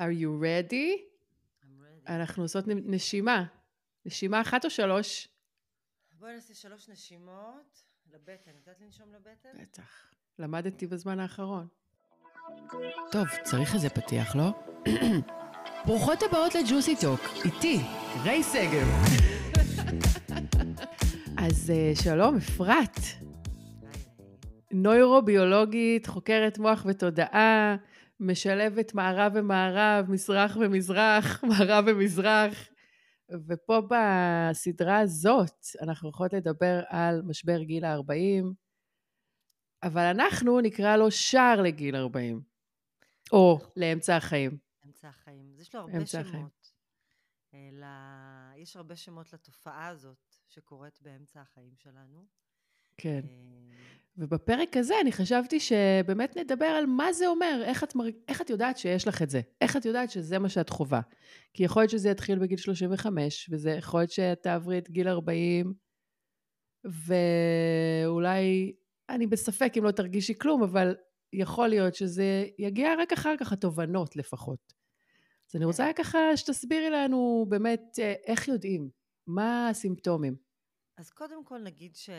are you ready? I'm ready. אנחנו עושות נשימה. נשימה אחת או שלוש? בואי נעשה שלוש נשימות לבטן. את יודעת לנשום לבטן? בטח. למדתי בזמן האחרון. טוב, צריך איזה פתיח, לא? ברוכות הבאות לג'וסי טוק, איתי, ריי סגל. אז אה, שלום, אפרת. נוירוביולוגית, חוקרת מוח ותודעה, משלבת מערב ומערב, מזרח ומזרח, מערב ומזרח. ופה בסדרה הזאת אנחנו יכולות לדבר על משבר גיל ה-40, אבל אנחנו נקרא לו שער לגיל 40, או לאמצע החיים. אמצע החיים. אז יש לו הרבה אמצע החיים. שמות. אה, ל- יש הרבה שמות לתופעה הזאת שקורית באמצע החיים שלנו. כן. ובפרק הזה אני חשבתי שבאמת נדבר על מה זה אומר, איך את, מר... איך את יודעת שיש לך את זה, איך את יודעת שזה מה שאת חווה. כי יכול להיות שזה יתחיל בגיל 35, וזה יכול להיות שאת תעברי את גיל 40, ואולי, אני בספק אם לא תרגישי כלום, אבל יכול להיות שזה יגיע רק אחר כך, התובנות לפחות. אז אני רוצה כן. ככה שתסבירי לנו באמת אה, איך יודעים, מה הסימפטומים. אז קודם כל נגיד ש...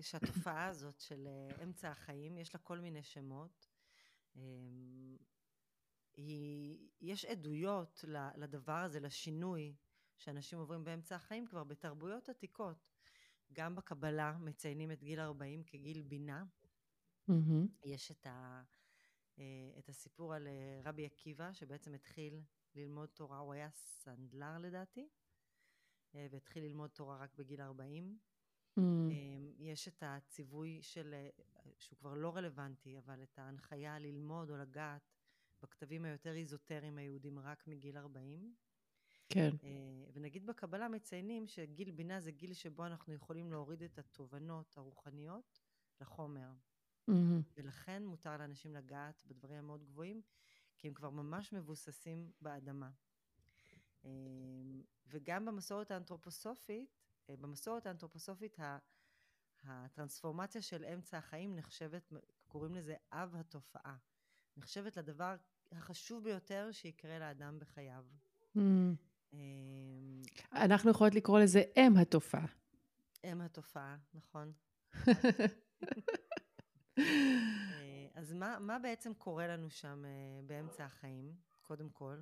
שהתופעה הזאת של אה, אמצע החיים, יש לה כל מיני שמות. אמ, היא... יש עדויות לדבר הזה, לשינוי שאנשים עוברים באמצע החיים כבר בתרבויות עתיקות. גם בקבלה מציינים את גיל 40 כגיל בינה. מהמם. יש את, ה... אה, את הסיפור על אה, רבי עקיבא, שבעצם התחיל ללמוד תורה, הוא היה סנדלר לדעתי, והתחיל ללמוד תורה רק בגיל 40. מהמם. אמ, יש את הציווי של, אה, שהוא כבר לא רלוונטי, אבל את ההנחיה ללמוד או לגעת בכתבים היותר איזוטריים היהודים רק מגיל 40. כן. אה, ונגיד בקבלה מציינים שגיל בינה זה גיל שבו אנחנו יכולים להוריד את התובנות הרוחניות לחומר. מהמם. ולכן מותר לאנשים לגעת בדברים המאוד גבוהים, כי הם כבר ממש מבוססים באדמה. אמ, וגם במסורת האנתרופוסופית, אה, במסורת האנתרופוסופית הטרנספורמציה של אמצע החיים נחשבת, קוראים לזה אב התופעה. נחשבת לדבר החשוב ביותר שיקרה לאדם בחייו. מהמם. אמ, אנחנו יכולות לקרוא לזה אם התופעה. אם התופעה, נכון. אה, אז מה, מה בעצם קורה לנו שם אה, באמצע החיים, קודם כל?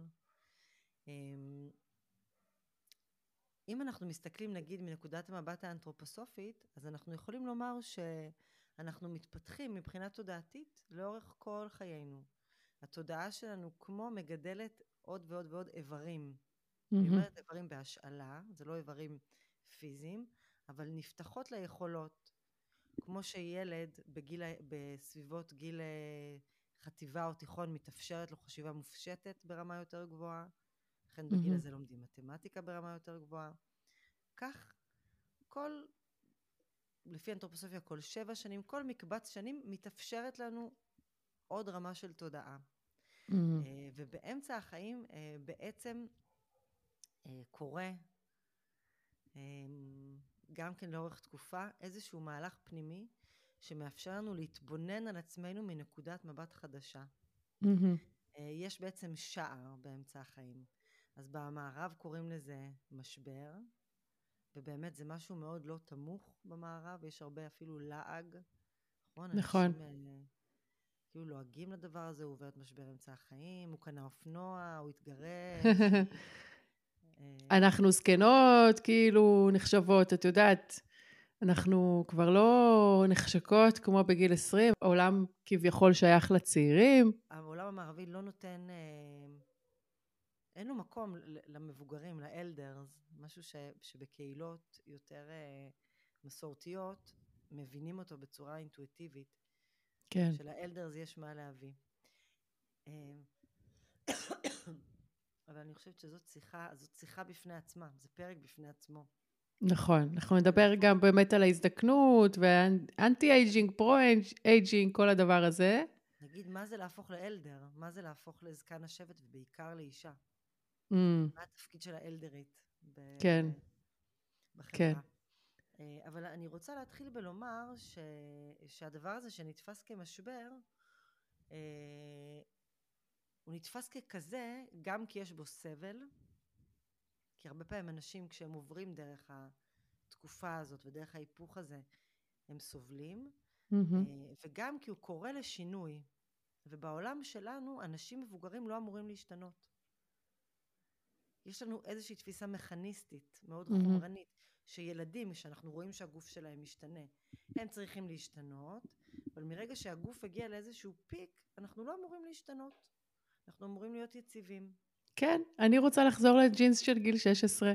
אמ, אם אנחנו מסתכלים נגיד מנקודת המבט האנתרופוסופית, אז אנחנו יכולים לומר שאנחנו מתפתחים מבחינה תודעתית לאורך כל חיינו. התודעה שלנו כמו מגדלת עוד ועוד ועוד איברים. אני מהמם. אומרת איברים בהשאלה, זה לא איברים פיזיים, אבל נפתחות ליכולות. כמו שילד בגיל, בסביבות גיל אה, חטיבה או תיכון מתאפשרת לו חשיבה מופשטת ברמה יותר גבוהה, לכן בגיל. הזה לומדים מתמטיקה ברמה יותר גבוהה. כך כל, לפי אנתרופוסופיה, כל שבע שנים, כל מקבץ שנים מתאפשרת לנו עוד רמה של תודעה. אה, ובאמצע החיים אה, בעצם אה, קורה, אה, גם כן לאורך תקופה, איזשהו מהלך פנימי שמאפשר לנו להתבונן על עצמנו מנקודת מבט חדשה. אה, יש בעצם שער באמצע החיים. אז במערב קוראים לזה משבר, ובאמת זה משהו מאוד לא תמוך במערב, יש הרבה אפילו לעג, נכון? נכון. אנשים אה, כאילו לועגים לדבר הזה, הוא עובר את משבר אמצע החיים, הוא קנה אופנוע, הוא התגרש. אנחנו זקנות, כאילו, נחשבות, את יודעת, אנחנו כבר לא נחשקות כמו בגיל 20, העולם כביכול שייך לצעירים. העולם המערבי לא נותן, אה, אין לו מקום למבוגרים, לאלדרס, משהו ש, שבקהילות יותר אה, מסורתיות מבינים אותו בצורה אינטואיטיבית, כן. של elders יש מה להביא. אה, אבל אני חושבת שזאת שיחה, זאת שיחה בפני עצמה, זה פרק בפני עצמו. נכון, אנחנו נדבר גם באמת על ההזדקנות ו anti aging, pro aging, כל הדבר הזה. נגיד, מה זה להפוך ל elder? מה זה להפוך לזקן השבט ובעיקר לאישה? Mm, מה התפקיד של האלדרית ב- כן. בחברה. כן. אה, אבל אני רוצה להתחיל בלומר ש... שהדבר הזה שנתפס כמשבר, אה, הוא נתפס ככזה גם כי יש בו סבל, כי הרבה פעמים אנשים כשהם עוברים דרך התקופה הזאת ודרך ההיפוך הזה, הם סובלים, mm-hmm. וגם כי הוא קורא לשינוי. ובעולם שלנו אנשים מבוגרים לא אמורים להשתנות. יש לנו איזושהי תפיסה מכניסטית, מאוד mm-hmm. חומרנית, שילדים, שאנחנו רואים שהגוף שלהם משתנה, הם צריכים להשתנות, אבל מרגע שהגוף הגיע לאיזשהו פיק, אנחנו לא אמורים להשתנות. אנחנו אמורים להיות יציבים. כן, אני רוצה לחזור לג'ינס של גיל 16.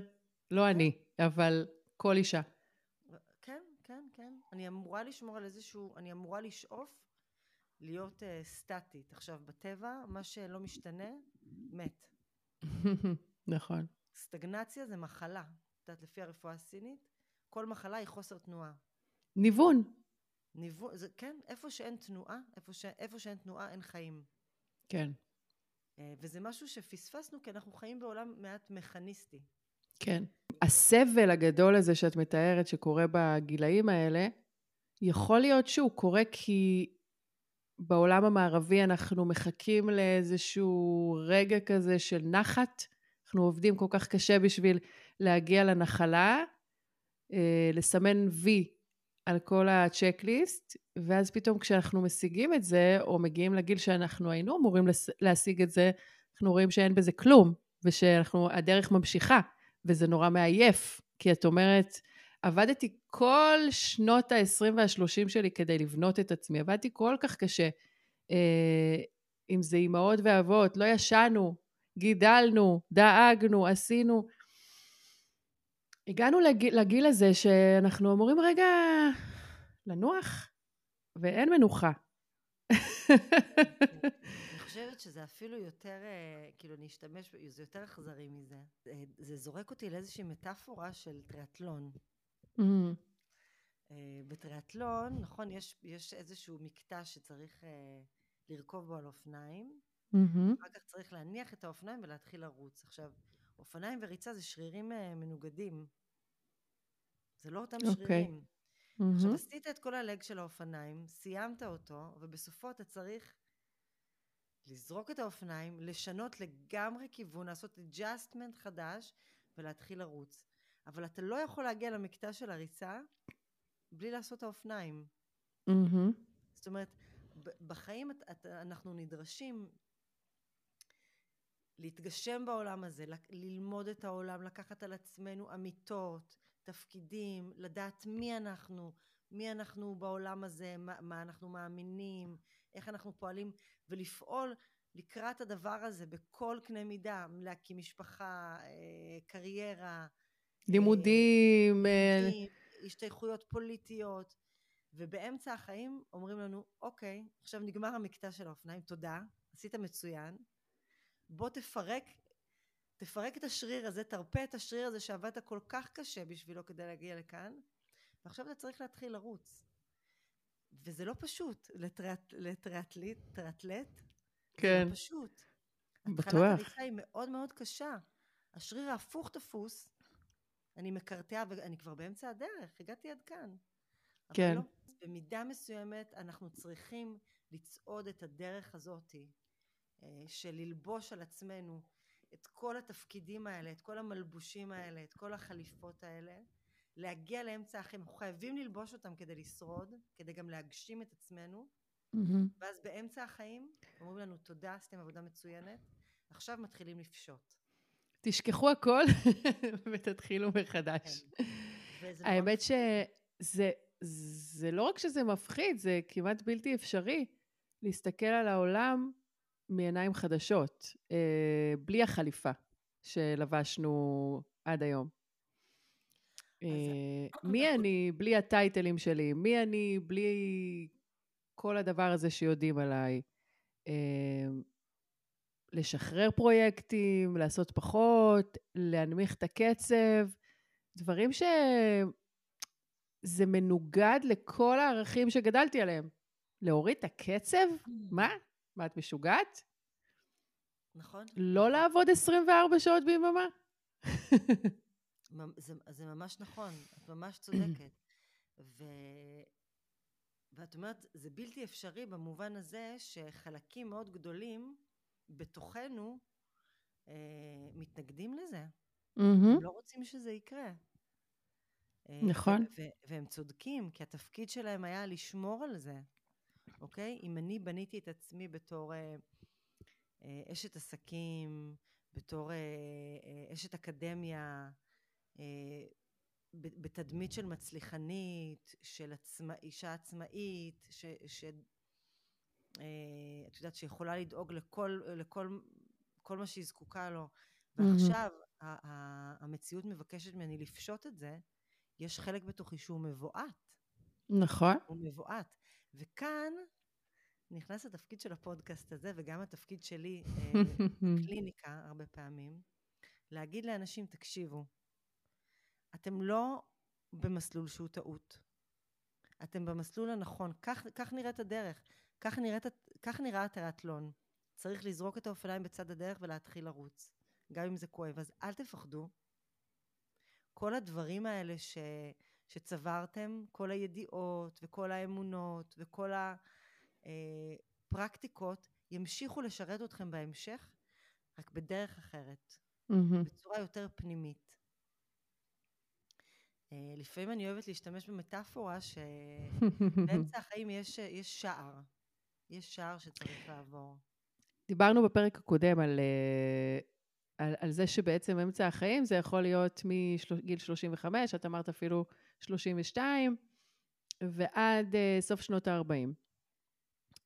לא כן. אני, אבל כל אישה. כן, כן, כן. אני אמורה לשמור על איזשהו, אני אמורה לשאוף להיות uh, סטטית. עכשיו, בטבע, מה שלא משתנה, מת. נכון. סטגנציה זה מחלה. את יודעת, לפי הרפואה הסינית, כל מחלה היא חוסר תנועה. ניוון. ניוון, זה, כן, איפה שאין תנועה, איפה, ש, איפה שאין תנועה אין חיים. כן. אה, וזה משהו שפספסנו כי אנחנו חיים בעולם מעט מכניסטי. כן. הסבל הגדול הזה שאת מתארת שקורה בגילאים האלה, יכול להיות שהוא קורה כי בעולם המערבי אנחנו מחכים לאיזשהו רגע כזה של נחת. אנחנו עובדים כל כך קשה בשביל להגיע לנחלה, אה, לסמן וי על כל הצ'קליסט, ואז פתאום כשאנחנו משיגים את זה, או מגיעים לגיל שאנחנו היינו אמורים להשיג את זה, אנחנו רואים שאין בזה כלום, ושהדרך ממשיכה, וזה נורא מעייף, כי את אומרת, עבדתי כל שנות ה-20 וה-30 שלי כדי לבנות את עצמי, עבדתי כל כך קשה. אה, אם זה אימהות ואבות, לא ישנו, גידלנו, דאגנו, עשינו. הגענו לגיל, לגיל הזה שאנחנו אמורים רגע לנוח, ואין מנוחה. אני חושבת שזה אפילו יותר, אה, כאילו, אני אשתמש, זה יותר אכזרי מזה. זה זורק אותי לאיזושהי מטאפורה של טריאטלון. אה, בטריאטלון, נכון, יש, יש איזשהו מקטע שצריך אה, לרכוב בו על אופניים, mm-hmm. אחר כך צריך להניח את האופניים ולהתחיל לרוץ. עכשיו, אופניים וריצה זה שרירים uh, מנוגדים. זה לא אותם okay. אוקיי. שרירים. Mm-hmm. עכשיו, עשית את כל הלג של האופניים, סיימת אותו, ובסופו אתה צריך לזרוק את האופניים, לשנות לגמרי כיוון, לעשות adjustment חדש ולהתחיל לרוץ. אבל אתה לא יכול להגיע למקטע של הריצה בלי לעשות את האופניים. Mm-hmm. זאת אומרת, בחיים אנחנו נדרשים להתגשם בעולם הזה, ללמוד את העולם, לקחת על עצמנו אמיתות, תפקידים, לדעת מי אנחנו, מי אנחנו בעולם הזה, מה, מה אנחנו מאמינים, איך אנחנו פועלים, ולפעול לקראת הדבר הזה בכל קנה מידה, להקים משפחה, אה, קריירה. לימודים. אה, לימודים השתייכויות פוליטיות. ובאמצע החיים אומרים לנו, אוקיי, עכשיו נגמר המקטע של האופניים, תודה, עשית מצוין, בוא תפרק, תפרק את השריר הזה, תרפה את השריר הזה שעבדת כל כך קשה בשבילו כדי להגיע לכאן, ועכשיו אתה צריך להתחיל לרוץ. וזה לא פשוט לטריאטליט, טריאטלט, כן. זה לא פשוט. בטוח. התחלת הריצה היא מאוד מאוד קשה. השריר ההפוך תפוס, אני מקרטע ואני כבר באמצע הדרך, הגעתי עד כאן. כן. לא, במידה מסוימת אנחנו צריכים לצעוד את הדרך הזאתי של ללבוש על עצמנו את כל התפקידים האלה, את כל המלבושים האלה, את כל החליפות האלה, להגיע לאמצע החיים. אנחנו חייבים ללבוש אותם כדי לשרוד, כדי גם להגשים את עצמנו, mm-hmm. ואז באמצע החיים אומרים לנו תודה, עשיתם עבודה מצוינת, עכשיו מתחילים לפשוט. תשכחו הכל ותתחילו מחדש. כן. האמת שזה זה לא רק שזה מפחיד, זה כמעט בלתי אפשרי להסתכל על העולם מעיניים חדשות, אה, בלי החליפה שלבשנו עד היום. אה, מי אני בלי הטייטלים שלי? מי אני בלי כל הדבר הזה שיודעים עליי? אה, לשחרר פרויקטים, לעשות פחות, להנמיך את הקצב, דברים שזה מנוגד לכל הערכים שגדלתי עליהם. להוריד את הקצב? מה? מה, את משוגעת? נכון. לא לעבוד 24 שעות ביממה? זה, זה ממש נכון, את ממש צודקת. ו... ואת אומרת, זה בלתי אפשרי במובן הזה שחלקים מאוד גדולים בתוכנו אה, מתנגדים לזה. הם לא רוצים שזה יקרה. אה, נכון. והם צודקים, כי התפקיד שלהם היה לשמור על זה, אוקיי? אם אני בניתי את עצמי בתור אה, אה, אשת עסקים, בתור אה, אה, אשת אקדמיה, אה, בתדמית של מצליחנית, של עצמא, אישה עצמאית, ש... ש אה, את יודעת, שיכולה לדאוג לכל, לכל כל מה שהיא זקוקה לו, ועכשיו ה- ה- המציאות מבקשת ממני לפשוט את זה, יש חלק בתוכי שהוא מבועת. נכון. הוא מבועת. וכאן נכנס התפקיד של הפודקאסט הזה, וגם התפקיד שלי אה, בקליניקה הרבה פעמים, להגיד לאנשים, תקשיבו, אתם לא במסלול שהוא טעות. אתם במסלול הנכון. כך, כך נראית הדרך. כך, נראית, כך נראה הטריאטלון. צריך לזרוק את האופניים בצד הדרך ולהתחיל לרוץ, גם אם זה כואב. אז אל תפחדו. כל הדברים האלה ש, שצברתם, כל הידיעות וכל האמונות וכל הפרקטיקות, ימשיכו לשרת אתכם בהמשך, רק בדרך אחרת, מהמם. בצורה יותר פנימית. אה, לפעמים אני אוהבת להשתמש במטאפורה שבאמצע החיים יש, יש שער. יש שער שצריך לעבור. דיברנו בפרק הקודם על, אה, על, על זה שבעצם אמצע החיים זה יכול להיות מגיל 35, את אמרת אפילו 32, ועד אה, סוף שנות ה-40.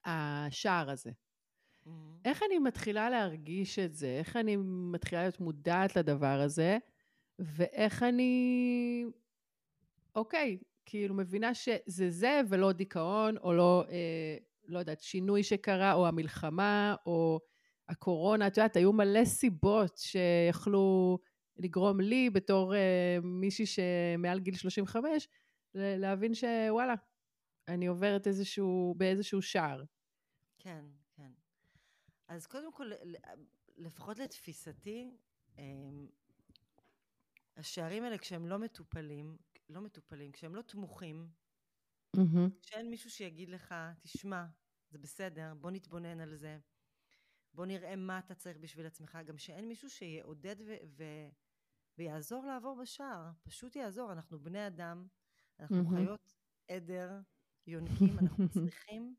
השער הזה. מהמם. איך אני מתחילה להרגיש את זה? איך אני מתחילה להיות מודעת לדבר הזה? ואיך אני, אוקיי, כאילו מבינה שזה זה ולא דיכאון, או לא, אה, לא יודעת, שינוי שקרה, או המלחמה, או הקורונה. את יודעת, היו מלא סיבות שיכלו לגרום לי, בתור אה, מישהי שמעל גיל 35, ל- להבין שוואלה, אני עוברת איזשהו, באיזשהו שער. כן, כן. אז קודם כל, לפחות לתפיסתי, אמ, השערים האלה, כשהם לא מטופלים, לא מטופלים, כשהם לא תמוכים, מהמם. כשאין מישהו שיגיד לך, תשמע, זה בסדר, בוא נתבונן על זה, בוא נראה מה אתה צריך בשביל עצמך, גם שאין מישהו שיעודד ו- ו- ויעזור לעבור בשער, פשוט יעזור, אנחנו בני אדם, אנחנו מהמם. חיות עדר, יונקים, אנחנו צריכים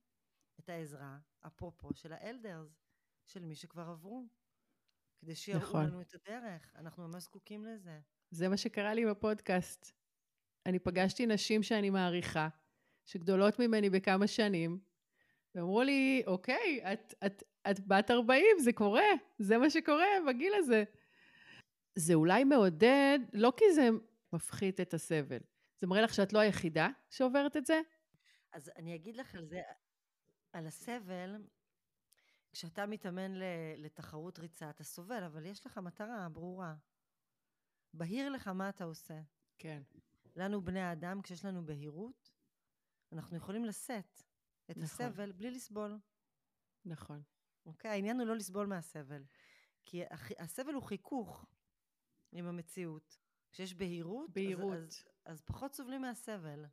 את העזרה, אפרופו של האלדרס, של מי שכבר עברו, כדי שיראו נכון. לנו את הדרך, אנחנו ממש זקוקים לזה. זה מה שקרה לי עם הפודקאסט. אני פגשתי נשים שאני מעריכה, שגדולות ממני בכמה שנים, ואמרו לי, אוקיי, את, את, את בת 40, זה קורה, זה מה שקורה בגיל הזה. זה אולי מעודד, לא כי זה מפחית את הסבל, זה מראה לך שאת לא היחידה שעוברת את זה? אז אני אגיד לך על זה, על הסבל, כשאתה מתאמן לתחרות ריצה, אתה סובל, אבל יש לך מטרה ברורה. בהיר לך מה אתה עושה. כן. לנו, בני האדם, כשיש לנו בהירות, אנחנו יכולים לשאת את נכון. הסבל בלי לסבול. נכון. אוקיי? העניין הוא לא לסבול מהסבל. כי הסבל הוא חיכוך עם המציאות. כשיש בהירות, אז- בהירות. אז, אז פחות סובלים מהסבל.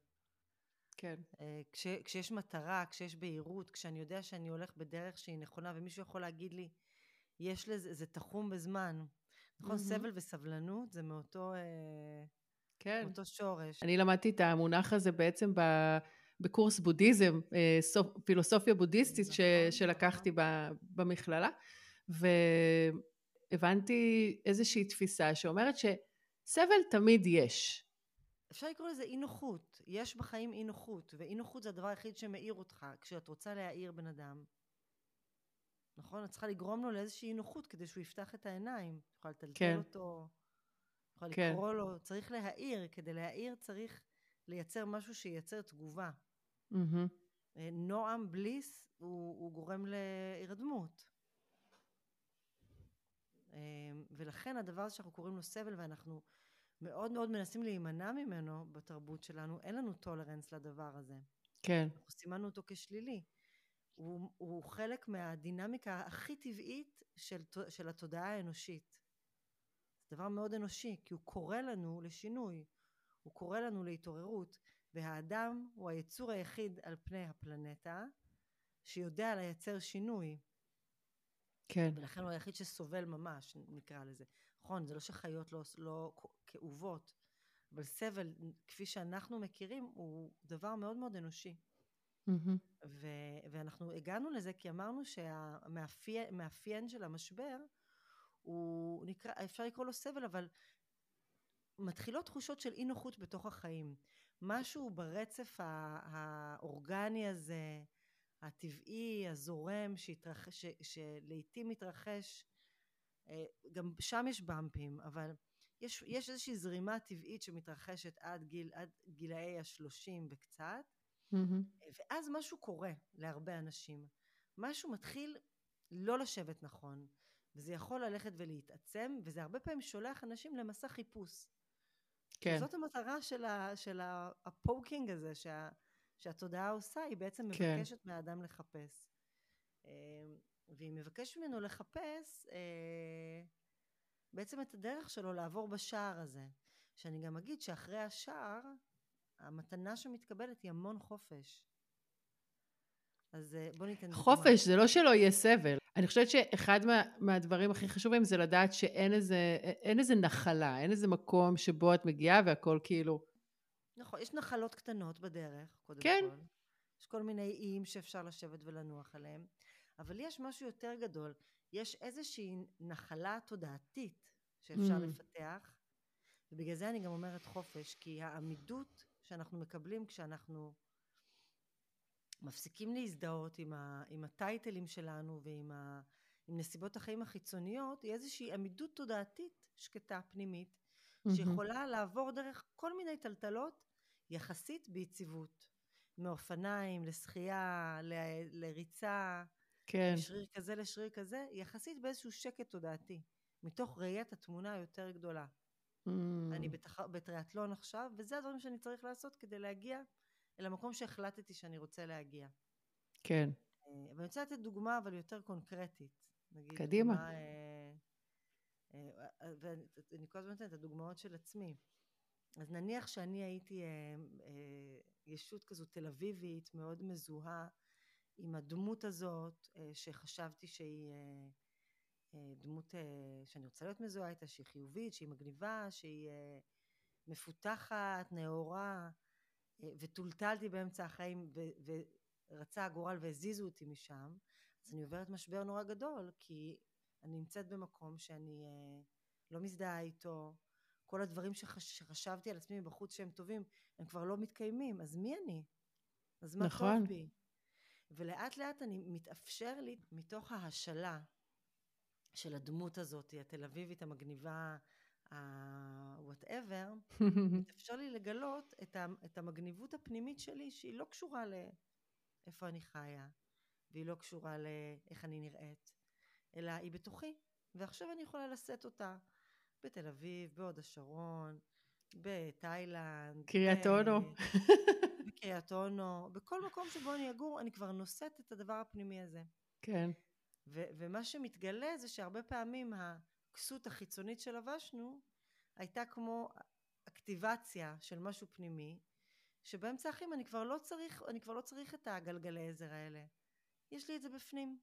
כן. אה, כש, כשיש מטרה, כשיש בהירות, כשאני יודע שאני הולך בדרך שהיא נכונה, ומישהו יכול להגיד לי, יש לזה, זה תחום בזמן. נכון, מהמם. סבל וסבלנות זה מאותו, אה, כן. מאותו שורש. אני למדתי את המונח הזה בעצם ב, בקורס בודהיזם, אה, סופ, פילוסופיה בודהיסטית נכון, שלקחתי במכללה, והבנתי איזושהי תפיסה שאומרת שסבל תמיד יש. אפשר לקרוא לזה אי נוחות. יש בחיים אי נוחות, ואי נוחות זה הדבר היחיד שמאיר אותך. כשאת רוצה להעיר בן אדם, נכון? את צריכה לגרום לו לאיזושהי אי נוחות כדי שהוא יפתח את העיניים. את יכולה לטלטל כן. אותו, את יכולה כן. לקרוא לו, צריך להעיר. כדי להעיר צריך לייצר משהו שייצר תגובה. מהמם. אה, נועם בליס הוא, הוא גורם להירדמות. אה, ולכן הדבר הזה שאנחנו קוראים לו סבל ואנחנו מאוד מאוד מנסים להימנע ממנו בתרבות שלנו, אין לנו טולרנס לדבר הזה. כן, אנחנו סימנו אותו כשלילי. הוא, הוא חלק מהדינמיקה הכי טבעית של, של התודעה האנושית. זה דבר מאוד אנושי, כי הוא קורא לנו לשינוי, הוא קורא לנו להתעוררות, והאדם הוא היצור היחיד על פני הפלנטה שיודע לייצר שינוי. כן. ולכן הוא היחיד שסובל ממש, נקרא לזה. נכון, זה לא שחיות לא, לא כאובות, אבל סבל, כפי שאנחנו מכירים, הוא דבר מאוד מאוד אנושי. Mm-hmm. ו- ואנחנו הגענו לזה כי אמרנו שהמאפיין של המשבר הוא נקרא, אפשר לקרוא לו סבל, אבל מתחילות תחושות של אי נוחות בתוך החיים. משהו ברצף האורגני הזה, הטבעי, הזורם, שהתרח... ש... שלעיתים מתרחש, אה, גם שם יש במפים, אבל יש, יש איזושהי זרימה טבעית שמתרחשת עד, גיל, עד גילאי השלושים וקצת, Mm-hmm. ואז משהו קורה להרבה אנשים. משהו מתחיל לא לשבת נכון, וזה יכול ללכת ולהתעצם, וזה הרבה פעמים שולח אנשים למסע חיפוש. כן. זאת המטרה של, ה, של ה poking הזה שה, שהתודעה עושה, היא בעצם כן. מבקשת מהאדם לחפש. אה, והיא מבקשת ממנו לחפש אה, בעצם את הדרך שלו לעבור בשער הזה. שאני גם אגיד שאחרי השער, המתנה שמתקבלת היא המון חופש. אז אה, בוא ניתן דוגמה. חופש, זה לא שלא יהיה סבל. אני חושבת שאחד מה, מהדברים הכי חשובים זה לדעת שאין איזה, אין איזה נחלה, אין איזה מקום שבו את מגיעה והכל כאילו... נכון, יש נחלות קטנות בדרך, קודם כן. כל. יש כל מיני איים שאפשר לשבת ולנוח עליהם, אבל יש משהו יותר גדול. יש איזושהי נחלה תודעתית שאפשר Mm. לפתח, ובגלל זה אני גם אומרת חופש, כי העמידות שאנחנו מקבלים כשאנחנו מפסיקים להזדהות עם, ה, עם הטייטלים שלנו ועם ה, עם נסיבות החיים החיצוניות, היא איזושהי עמידות תודעתית שקטה, פנימית, שיכולה לעבור דרך כל מיני טלטלות יחסית ביציבות. מאופניים, לשחייה, ל- לריצה, כן. משריר כזה לשריר כזה, יחסית באיזשהו שקט תודעתי, מתוך ראיית התמונה היותר גדולה. Mm. אני בתח... בטריאטלון עכשיו, וזה הדברים שאני צריך לעשות כדי להגיע אל המקום שהחלטתי שאני רוצה להגיע. כן. אה, ואני רוצה לתת דוגמה, אבל יותר קונקרטית. נגיד, קדימה. דוגמה, אה, אה, ואני כל הזמן נותנת את הדוגמאות של עצמי. אז נניח שאני הייתי ישות כזו תל אביבית, מאוד מזוהה עם הדמות הזאת, שחשבתי שהיא דמות שאני רוצה להיות מזוהה איתה, שהיא חיובית, שהיא מגניבה, שהיא מפותחת, נאורה, וטולטלתי באמצע החיים ו- ורצה הגורל והזיזו אותי משם, אז אני עוברת משבר נורא גדול, כי אני נמצאת במקום שאני אה, לא מזדהה איתו, כל הדברים שחש, שחשבתי על עצמי מבחוץ שהם טובים, הם כבר לא מתקיימים, אז מי אני? אז מה נכון. טוב בי? ולאט לאט אני מתאפשר לי מתוך ההשלה של הדמות הזאת, התל אביבית המגניבה, ה-whatever, מתאפשר לי לגלות את, ה- את המגניבות הפנימית שלי שהיא לא קשורה לאיפה אני חיה, והיא לא קשורה לאיך אני נראית, אלא היא בתוכי, ועכשיו אני יכולה לשאת אותה בתל אביב, בהוד השרון, בתאילנד, קריית אונו. בקריית אונו, בכל מקום שבו אני אגור, אני כבר נושאת את הדבר הפנימי הזה. כן. ו- ומה שמתגלה זה שהרבה פעמים הכסות החיצונית שלבשנו הייתה כמו אקטיבציה של משהו פנימי, שבאמצע החיים אני כבר לא צריך, אני כבר לא צריך את הגלגלי עזר האלה. יש לי את זה בפנים,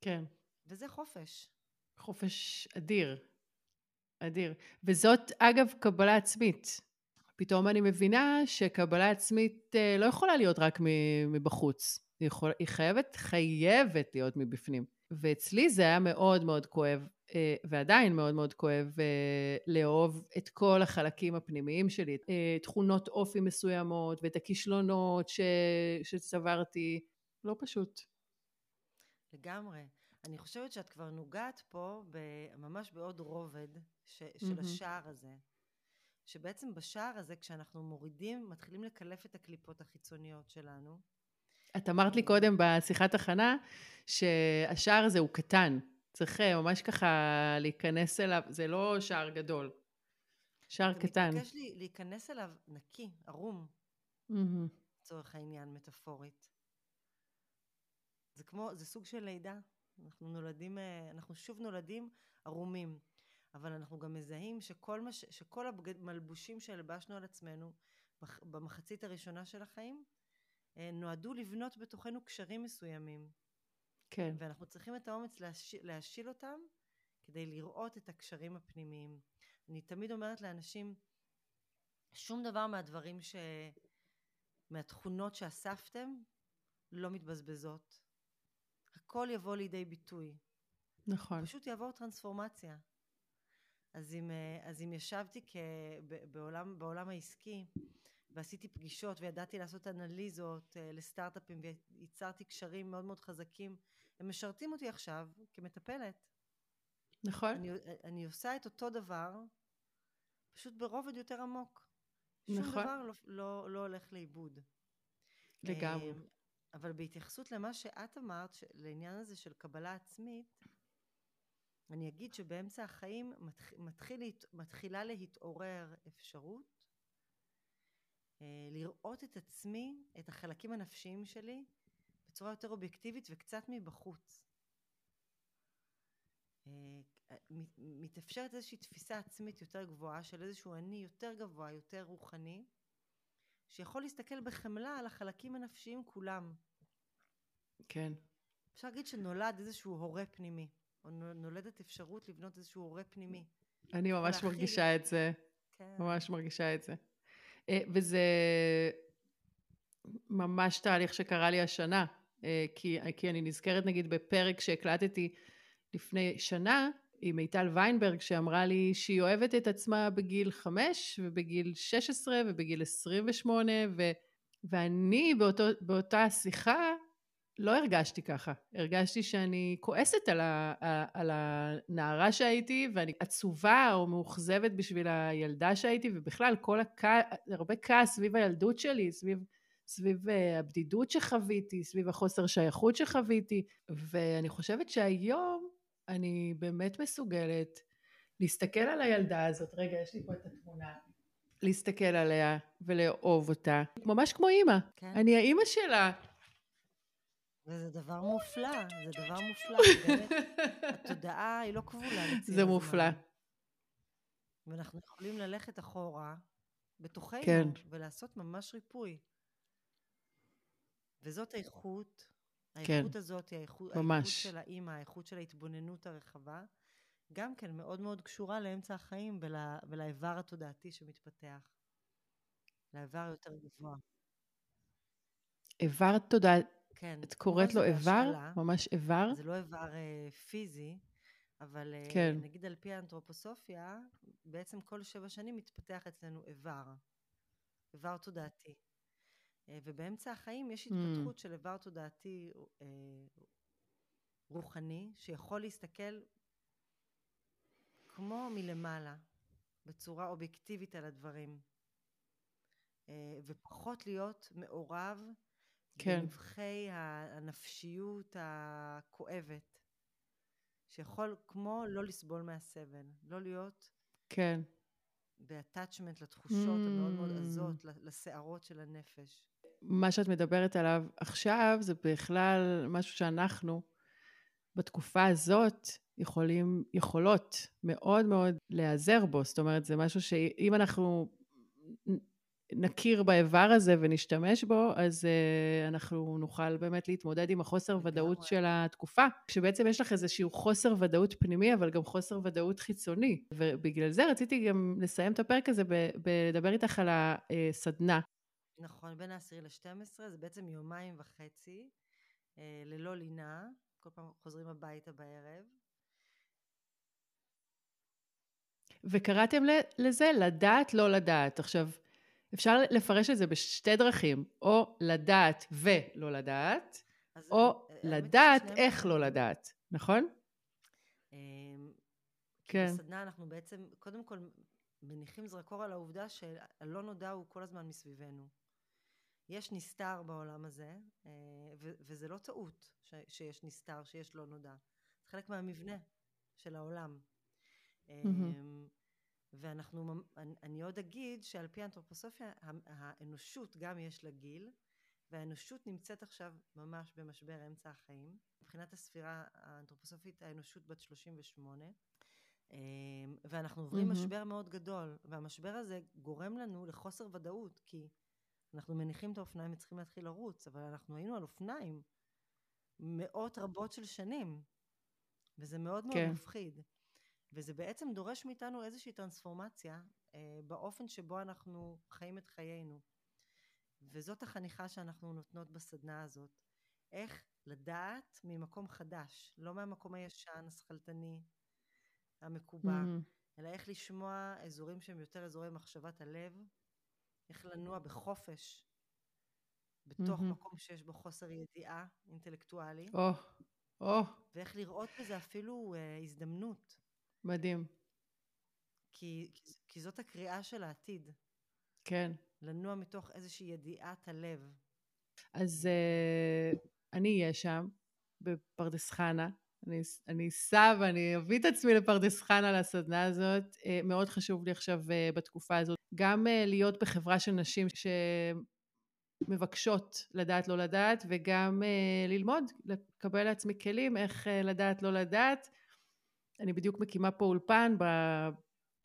כן. וזה חופש. חופש אדיר. אדיר. וזאת, אגב, קבלה עצמית. פתאום אני מבינה שקבלה עצמית אה, לא יכולה להיות רק מבחוץ. היא, יכול, היא חייבת, חייבת להיות מבפנים. ואצלי זה היה מאוד מאוד כואב, ועדיין מאוד מאוד כואב, אה, לאהוב את כל החלקים הפנימיים שלי, אה, תכונות אופי מסוימות, ואת הכישלונות ש, שצברתי. לא פשוט. לגמרי. אני חושבת שאת כבר נוגעת פה ממש בעוד רובד ש- של מהמם. השער הזה. שבעצם בשער הזה, כשאנחנו מורידים, מתחילים לקלף את הקליפות החיצוניות שלנו. את אמרת לי קודם בשיחת הכנה שהשער הזה הוא קטן. צריך אה, ממש ככה להיכנס אליו, זה לא שער גדול. שער קטן. מתבקש לי, להיכנס אליו נקי, ערום. לצורך העניין, מטאפורית. זה כמו, זה סוג של לידה. אנחנו נולדים, אה, אנחנו שוב נולדים ערומים. אבל אנחנו גם מזהים שכל, מש, שכל המלבושים שהלבשנו על עצמנו במחצית הראשונה של החיים, אה, נועדו לבנות בתוכנו קשרים מסוימים. כן. ואנחנו צריכים את האומץ להשיל, להשיל אותם כדי לראות את הקשרים הפנימיים. אני תמיד אומרת לאנשים, שום דבר מהדברים ש... מהתכונות שאספתם לא מתבזבזות. הכל יבוא לידי ביטוי. נכון. פשוט יעבור טרנספורמציה. אז אם, אז אם ישבתי כ, בעולם, בעולם העסקי ועשיתי פגישות וידעתי לעשות אנליזות אה, לסטארט-אפים וייצרתי קשרים מאוד מאוד חזקים, הם משרתים אותי עכשיו כמטפלת. נכון. אני, אני עושה את אותו דבר, פשוט ברובד יותר עמוק. שום נכון. דבר לא, לא, לא הולך לאיבוד. לגמרי. אמ, אבל בהתייחסות למה שאת אמרת, לעניין הזה של קבלה עצמית, אני אגיד שבאמצע החיים מתח, מתחיל, מתחילה להתעורר אפשרות אה, לראות את עצמי, את החלקים הנפשיים שלי, בצורה יותר אובייקטיבית וקצת מבחוץ. אה, מת- מתאפשרת איזושהי תפיסה עצמית יותר גבוהה של איזשהו אני יותר גבוה, יותר רוחני, שיכול להסתכל בחמלה על החלקים הנפשיים כולם. כן. אפשר להגיד שנולד איזשהו הורה פנימי, או נו- נולדת אפשרות לבנות איזשהו הורה פנימי. אני ממש להכיל. מרגישה את זה. כן. ממש מרגישה את זה. אה, וזה ממש תהליך שקרה לי השנה, אה, כי, כי אני נזכרת נגיד בפרק שהקלטתי לפני שנה עם מיטל ויינברג, שאמרה לי שהיא אוהבת את עצמה בגיל 5 ובגיל 16 ובגיל 28, ו, ואני באותו, באותה שיחה לא הרגשתי ככה. הרגשתי שאני כועסת על, ה, על הנערה שהייתי, ואני עצובה או מאוכזבת בשביל הילדה שהייתי, ובכלל כל הכעס, הרבה כעס סביב הילדות שלי, סביב, סביב uh, הבדידות שחוויתי, סביב החוסר שייכות שחוויתי, ואני חושבת שהיום אני באמת מסוגלת להסתכל על הילדה הזאת, רגע, יש לי פה את התמונה, להסתכל עליה ולאהוב אותה, ממש כמו אימא. כן. אני האימא שלה. וזה דבר מופלא, זה דבר מופלא, באמת התודעה היא לא כבולה זה מופלא. ואנחנו יכולים ללכת אחורה בתוכנו, כן. ולעשות ממש ריפוי. וזאת האיכות, כן. האיכות הזאת היא האיכות, האיכות. של האימא, האיכות של ההתבוננות הרחבה, גם כן מאוד מאוד קשורה לאמצע החיים ול, ולאיבר התודעתי שמתפתח. לאיבר יותר גבוה. איבר תודעה, כן. את קוראת לו איבר? ממש איבר? זה לא איבר אה, פיזי, אבל אה, כן. נגיד על פי האנתרופוסופיה, בעצם כל שבע שנים מתפתח אצלנו איבר, איבר תודעתי. אה, ובאמצע החיים יש Mm. התפתחות של איבר תודעתי אה, רוחני, שיכול להסתכל כמו מלמעלה, בצורה אובייקטיבית על הדברים, אה, ופחות להיות מעורב כן. בנבחי הנפשיות הכואבת, שיכול כמו לא לסבול מהסבל, לא להיות כן. ב-attachment לתחושות המאוד מאוד Mm. עזות, לסערות של הנפש. מה שאת מדברת עליו עכשיו זה בכלל משהו שאנחנו בתקופה הזאת יכולים, יכולות מאוד מאוד להיעזר בו. זאת אומרת, זה משהו שאם אנחנו נכיר באיבר הזה ונשתמש בו, אז uh, אנחנו נוכל באמת להתמודד עם החוסר. ודאות של התקופה. כשבעצם יש לך איזשהו חוסר ודאות פנימי, אבל גם חוסר ודאות חיצוני. ובגלל זה רציתי גם לסיים את הפרק הזה בלדבר איתך על הסדנה. נכון, בין ה-10 ל-12 זה בעצם יומיים וחצי, אה, ללא לינה, כל פעם חוזרים הביתה בערב. וקראתם לזה לדעת, לא לדעת. עכשיו, אפשר לפרש את זה בשתי דרכים, או לדעת ולא לדעת, או לדעת איך לא. לדעת, נכון? אמ, כן. בסדנה אנחנו בעצם, קודם כל, מניחים זרקור על העובדה שהלא נודע הוא כל הזמן מסביבנו. יש נסתר בעולם הזה, אה, ו- וזה לא טעות שיש נסתר, שיש לא נודע. זה חלק מהמבנה של העולם. אמ, ואנחנו, אני- עוד אגיד שעל פי האנתרופוסופיה, האנושות גם יש לה גיל, והאנושות נמצאת עכשיו ממש במשבר אמצע החיים. מבחינת הספירה האנתרופוסופית, האנושות בת 38, אמ, ואנחנו עוברים מהמם. משבר מאוד גדול, והמשבר הזה גורם לנו לחוסר ודאות, כי אנחנו מניחים את האופניים וצריכים להתחיל לרוץ, אבל אנחנו היינו על אופניים מאות רבות של שנים, וזה מאוד מאוד כן. מפחיד. וזה בעצם דורש מאיתנו איזושהי טרנספורמציה אה, באופן שבו אנחנו חיים את חיינו. וזאת החניכה שאנחנו נותנות בסדנה הזאת. איך לדעת ממקום חדש, לא מהמקום הישן, השכלתני, המקובע, מהמם. אלא איך לשמוע אזורים שהם יותר אזורי מחשבת הלב, איך לנוע בחופש, בתוך מהמם. מקום שיש בו חוסר ידיעה אינטלקטואלי, או, או, ואיך לראות בזה אפילו אה, הזדמנות, מדהים. כי, כי- כי זאת הקריאה של העתיד, כן. לנוע מתוך איזושהי ידיעת הלב. אז uh, אני אהיה שם, בפרדס חנה. אני, אני אסע ואני אביא את עצמי לפרדס חנה לסדנה הזאת. Uh, מאוד חשוב לי עכשיו uh, בתקופה הזאת גם uh, להיות בחברה של נשים שמבקשות לדעת לא לדעת, וגם uh, ללמוד, לקבל לעצמי כלים איך uh, לדעת לא לדעת. אני בדיוק מקימה פה אולפן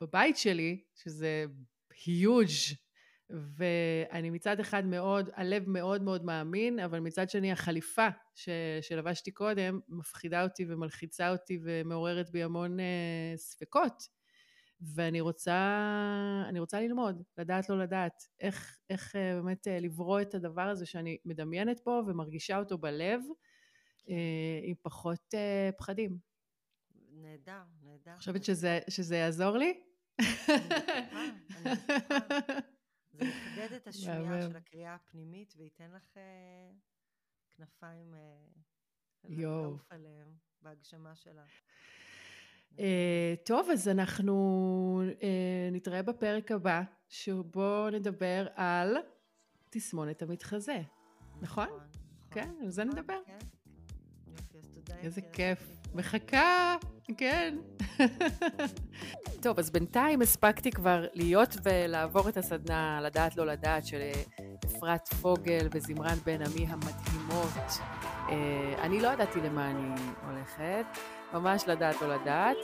בבית שלי, שזה huge ואני מצד אחד מאוד, הלב מאוד מאוד מאמין, אבל מצד שני החליפה ש, שלבשתי קודם מפחידה אותי ומלחיצה אותי ומעוררת בי המון אה, ספקות. ואני רוצה, אני רוצה ללמוד, לדעת לא לדעת, איך, איך אה, באמת אה, לברוא את הדבר הזה שאני מדמיינת פה ומרגישה אותו בלב, אה, עם פחות פחדים. נהדר, נהדר. חושבת שזה, שזה יעזור לי? אני. זה יחדד את השמיעה. של הקריאה הפנימית וייתן לך כנפיים. לעוף עליהם בהגשמה שלה. אה, טוב, אז אנחנו אה, נתראה בפרק הבא, שבו נדבר על תסמונת המתחזה. נכון? נכון. כן, על זה נכון, נדבר. כן. איזה. כיף. מחכה, כן. טוב, אז בינתיים הספקתי כבר להיות ולעבור את הסדנה לדעת לא לדעת של אה, אפרת פוגל וזמרן בן עמי המדהימות. אני לא ידעתי למה אני הולכת, ממש לדעת לא לדעת,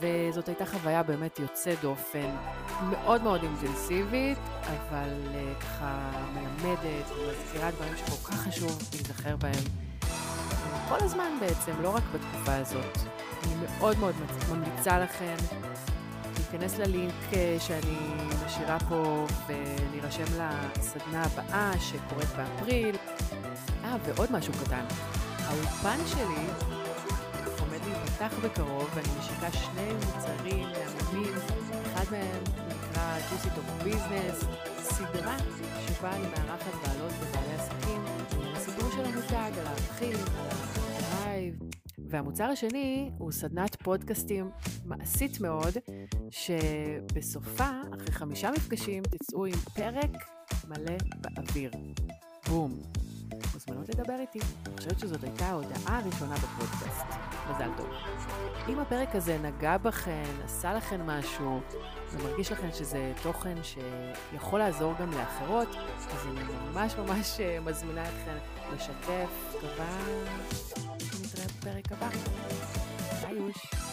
וזאת הייתה חוויה באמת יוצאת דופן, מאוד מאוד אינטנסיבית, אבל אה, ככה מלמדת ומזכירה דברים שכל כך חשוב להיזכר בהם. כל הזמן בעצם, לא רק בתקופה הזאת. אני מאוד מאוד ממליצה לכם להיכנס ללינק אה, שאני משאירה פה ולהירשם לסדנה הבאה שקורית באפריל. אה, ועוד משהו קטן. האולפן שלי להיפתח בקרוב ואני משיקה שני מוצרים מהממים. אחד מהם נקרא Juicy Talk Business, סדרה שבה אני מארחת בעלות ובעלי עסקים הסיפור של המותג, על הערכים, על ה drive. והמוצר השני הוא סדנת פודקאסטים מעשית מאוד, שבסופה, אחרי חמישה מפגשים, תצאו עם פרק מלא באוויר. בום. מוזמנות לדבר איתי. אני חושבת שזאת הייתה ההודעה הראשונה בפודקאסט. מזל טוב. אם הפרק הזה נגע בכן, עשה לכן משהו, ומרגיש לכן שזה תוכן שיכול לעזור גם לאחרות, אז אני ממש ממש אה, מזמינה אתכן לשתף. מקווה שנתראה בפרק הבא. ביי יוש.